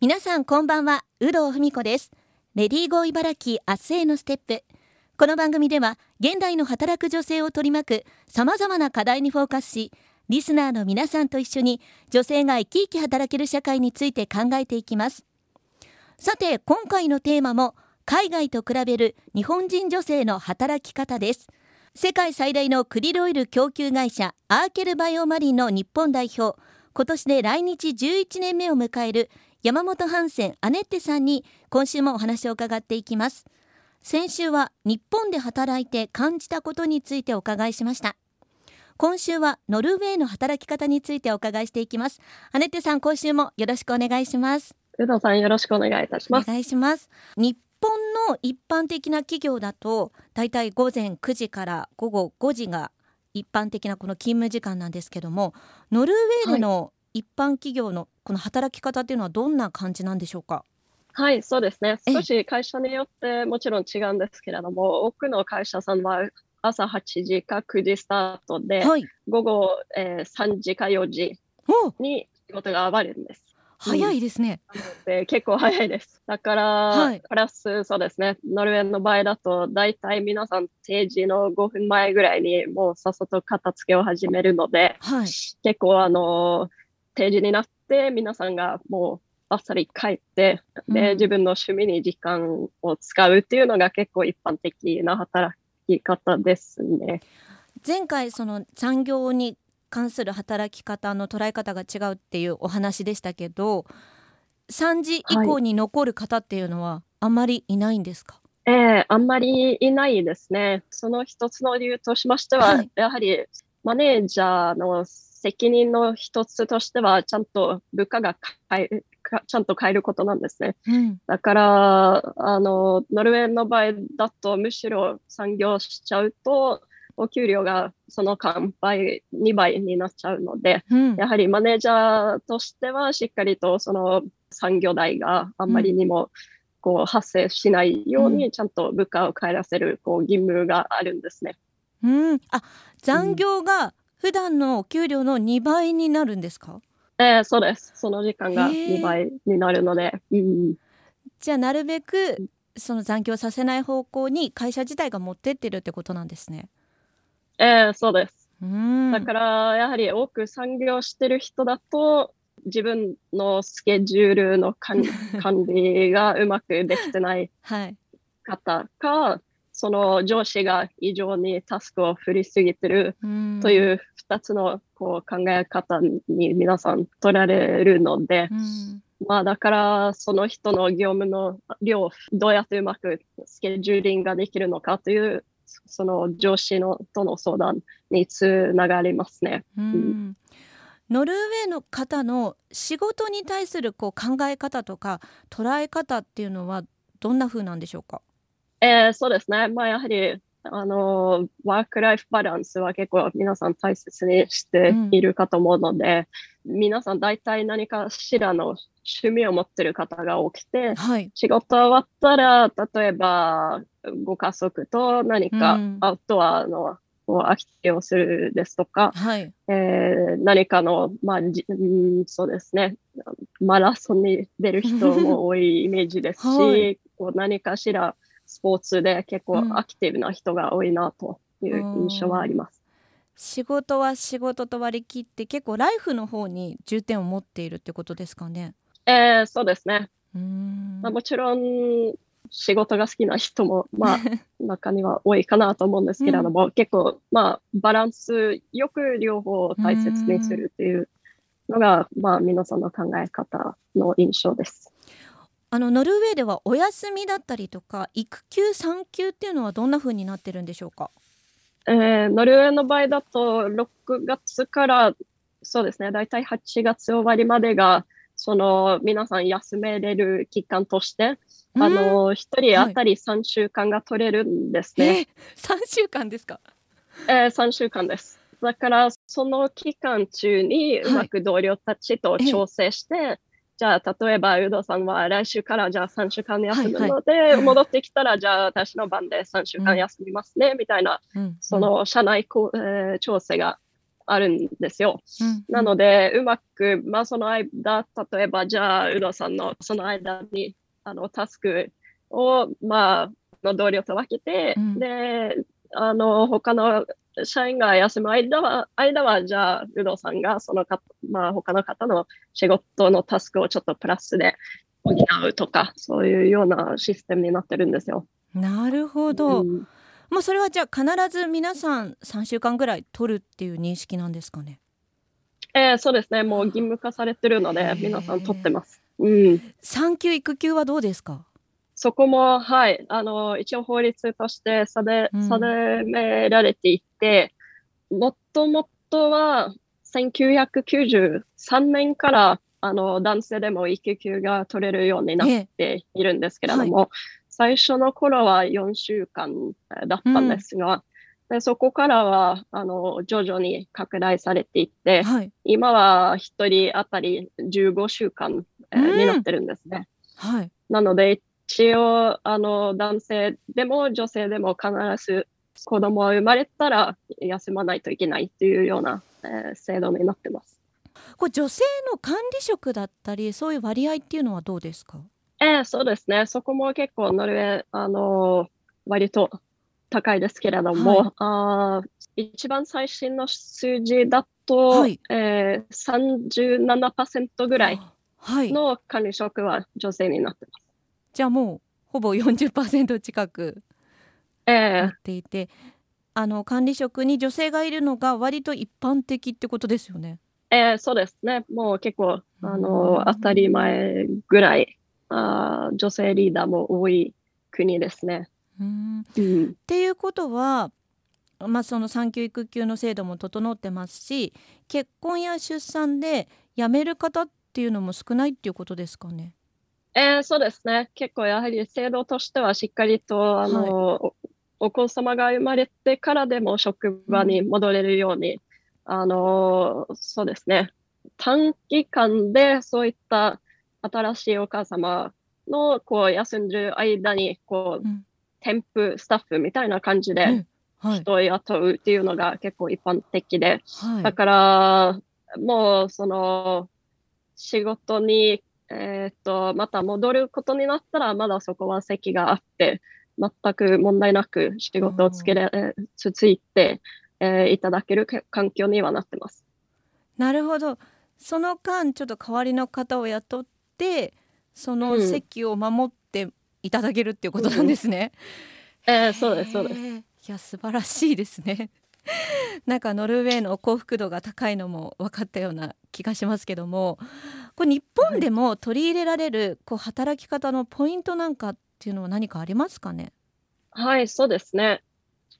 皆さんこんばんは有働文子です。レディーゴー茨城明日へのステップ。この番組では現代の働く女性を取り巻く様々な課題にフォーカスしリスナーの皆さんと一緒に女性が生き生き働ける社会について考えていきます。さて今回のテーマも海外と比べる日本人女性の働き方です。世界最大のクリルオイル供給会社アーケルバイオマリンの日本代表。今年で来日11年目を迎える山本ハンセンアネッテさんに今週もお話を伺っていきます。先週は日本で働いて感じたことについてお伺いしました。今週はノルウェーの働き方についてお伺いしていきます。アネッテさん今週もよろしくお願いします。宇藤さんよろしくお願いいたします。お願いします。日本の一般的な企業だとだいたい午前9時から午後5時が一般的なこの勤務時間なんですけどもノルウェーでの一般企業のこの働き方っていうのはどんな感じなんでしょうか？はいそうですね。少し会社によってもちろん違うんですけれども多くの会社さんは朝8時か9時スタートで、はい、午後、えー、3時か4時に仕事が終わるんです。早いですね。で結構早いです。だから、はい、プラスそうですね、ノルウェーの場合だと、大体皆さん定時の5分前ぐらいにもうさっさと片付けを始めるので、はい、結構あの定時になって皆さんがもうあっさり帰って、で、自分の趣味に時間を使うっていうのが結構一般的な働き方ですね。前回その残業に関する働き方の捉え方が違うっていうお話でしたけど3時以降に残る方っていうのはあんまりいないんですか、はい、えー、あんまりいないですね。その一つの理由としましては、はい、やはりマネージャーの責任の一つとしては、ちゃんと部下がちゃんと変えることなんですね。うん、だから、あの、ノルウェーの場合だと、むしろ産業しちゃうと、お給料がその間倍、2倍になっちゃうので、うん、やはりマネージャーとしては、しっかりとその産業代があんまりにも、こう発生しないように、ちゃんと部下を帰らせるこう義務があるんですね。うん、あ残業が普段のお給料の2倍になるんですか？えー、そうです。その時間が2倍になるので。うん、じゃあなるべくその残業させない方向に会社自体が持ってってるってことなんですね。えー、そうです。だからやはり多く産業してる人だと自分のスケジュールの 管理がうまくできてない方か、はいその上司が異常にタスクを振りすぎてるという2つのこう考え方に皆さん取られるので、まあだからその人の業務の量どうやってうまくスケジューリングができるのかというその上司のとの相談につながりますね。うん、ノルウェーの方の仕事に対するこう考え方とか捉え方っていうのはどんな風なんでしょうか？えー、そうですね。まあ、やはり、あの、ワークライフバランスは結構皆さん大切にしているかと思うので、うん、皆さん大体何かしらの趣味を持ってる方が多くて、はい、仕事終わったら、例えばご家族と何かアウトドアの、アクティブをするですとか、はい、えー、何かの、まあ、じそうですね、マラソンに出る人も多いイメージですし、はい、こう何かしらスポーツで結構アクティブな人が多いなという印象はあります。仕事は仕事と割り切って結構ライフの方に重点を持っているってことですかね。えー、そうですね。まあ、もちろん仕事が好きな人も、まあ、中には多いかなと思うんですけれども、うん、結構、まあ、バランスよく両方を大切にするっていうのが、まあ、皆さんの考え方の印象です。あのノルウェーではお休みだったりとか育休産休っていうのはどんな風になってるんでしょうか、えー、ノルウェーの場合だと6月からそうですね大体8月終わりまでがその皆さん休めれる期間として、あの1人当たり3週間が取れるんです。ね。はい、えー、3週間ですか？えー、3週間です。だからその期間中にうまく同僚たちと調整して、はいじゃあ、例えば、有働さんは来週からじゃあ3週間休むので、はいはい、戻ってきたら、じゃあ私の番で3週間休みますね、うん、みたいな、うん、その社内こ、えー、調整があるんですよ。うん。なので、うまく、まあ、その間、例えば、じゃあ、有働さんのその間に、あの、タスクを、まあ、の同僚と分けて、うん。で、あの、他の社員が休む間は、間は、じゃあ、有働さんが、そのか、まあ、他の方の仕事のタスクをちょっとプラスで補うとか、そういうようなシステムになってるんですよ。なるほど、うんもうそれはじゃあ必ず皆さん3週間ぐらい取るっていう認識なんですかねえーそうですね。もう義務化されてるので、皆さん取ってます。うん。産休育休はどうですかそこも、はい、あの、一応法律として定うん。定められていて、もともとは1993年から、あの、男性でも育休が取れるようになっええているんですけれども、最初の頃は4週間えーだったんですが、でそこからは、あの、徐々に拡大されていって、はい。今は1人当たり15週間、えーうん。になってるんですね。はい。なので、一応、あの、男性でも女性でも必ず子供が生まれたら休まないといけないっていうような、えー制度になってます。これ女性の管理職だったりそういう割合っていうのはどうですか？えーそうですね。そこも結構ノルウェー、あの割と高いですけれども、あー一番最新の数字だと、はいえー、37%ぐらいはいの管理職は女性になってます。じゃあもうほぼ40%近くえなーっていて、あの管理職に女性がいるのが割と一般的ってことですよね。えーそうですね。もう結構、あうんの、当たり前ぐらい、あー女性リーダーも多い国ですね。うんうん、っていうことは、まあ、その産休育休の制度も整ってますし結婚や出産で辞める方っていうのも少ないっていうことですかね。えーそうですね。結構やはり制度としてはしっかりと、あの、おお子様が生まれてからでも職場に戻れるように、あの、そうですね。短期間でそういった新しいお母様のこう休んでる間に、こう、うん。添付スタッフみたいな感じで、うん。はい。人を雇うっていうのが結構一般的で、はい。だから、もうその仕事に、えっと、また戻ることになったら、まだそこは席があって、全く問題なく仕事をつけれ、えーつついて、えーいただけるけ環境にはなってます。なるほどその間ちょっと代わりの方を雇ってそのうん席を守っていただけるっていうことなんですね。えーそうです、そうです。いや素晴らしいですね。なんかノルウェーの幸福度が高いのも分かったような気がしますけどもこれ日本でも取り入れられるこう働き方のポイントなんかっていうのは何かありますかね？はい、そうですね。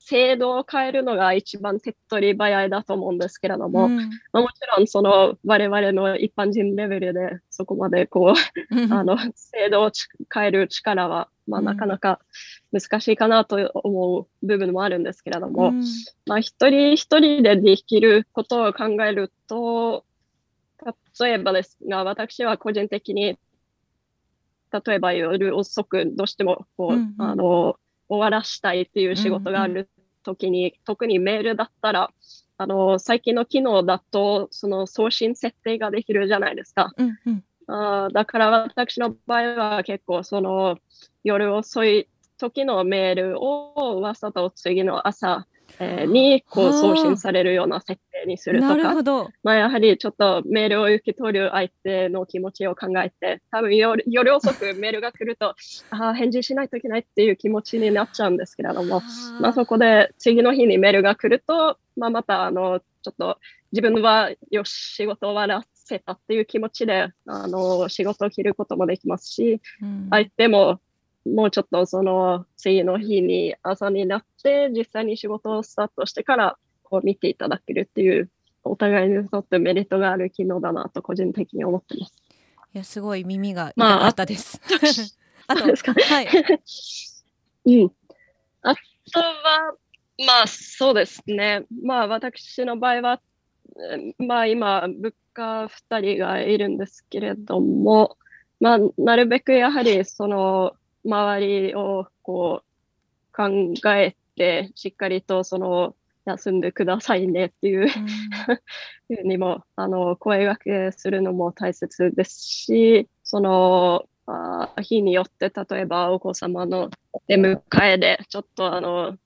制度を変えるのが一番手っ取り早いだと思うんですけれども、うんまあ、もちろんその我々の一般人レベルでそこまでこう あの、制度をち変える力は、まあ、うん。なかなか難しいかなと思う部分もあるんですけれども、うん。まあ、一人一人でできることを考えると、例えばですが、私は個人的に、例えば夜遅くどうしてもこう、うんうん。あの終わらしたいっていう仕事があるときに、特にメールだったら、あの最近の機能だと、その送信設定ができるじゃないですか。うんうんあーだから私の場合は結構その夜遅い時のメールをわざと次の朝、えーにこはあう送信されるような設定にするとか。まあ、やはりちょっとメールを受け取る相手の気持ちを考えて、多分夜夜遅くメールが来ると、ああ、返事しないといけないっていう気持ちになっちゃうんですけれども、まあ、そこで次の日にメールが来ると、まあ、またあのちょっと自分はよし、仕事終わらせたっていう気持ちであの仕事を切ることもできますし、うん相手ももうちょっとその次の日に朝になって、実際に仕事をスタートしてからこう見ていただけるっていう、お互いにとってメリットがある機能だなと個人的に思ってます。いやすごい耳が痛まあかったです。あとそうですかはい。うん。あとは、まあそうですね。まあ私の場合は、えーまあ今、物価2人がいるんですけれども、まあなるべくやはりその周りをこう考えて、しっかりとその、休んでくださいねっていう、うん、ふうにもあの声掛けするのも大切ですしそのあ日によって例えばお子様の出迎えでちょっとあの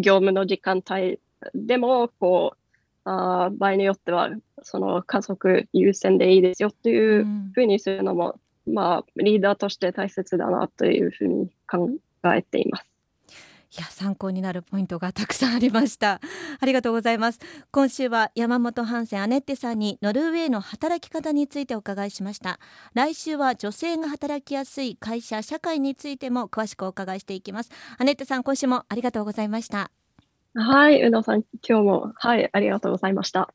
業務の時間帯でもこうあ場合によってはその家族優先でいいですよっていうふうにするのも、うん、まあリーダーとして大切だなというふうに考えています。いや参考になるポイントがたくさんありました。ありがとうございます。今週は山本ハンセンアネッテさんにノルウェーの働き方についてお伺いしました。来週は女性が働きやすい会社社会についても詳しくお伺いしていきます。アネッテさん今週もありがとうございましたはい、宇野さん、今日も、はい、ありがとうございました。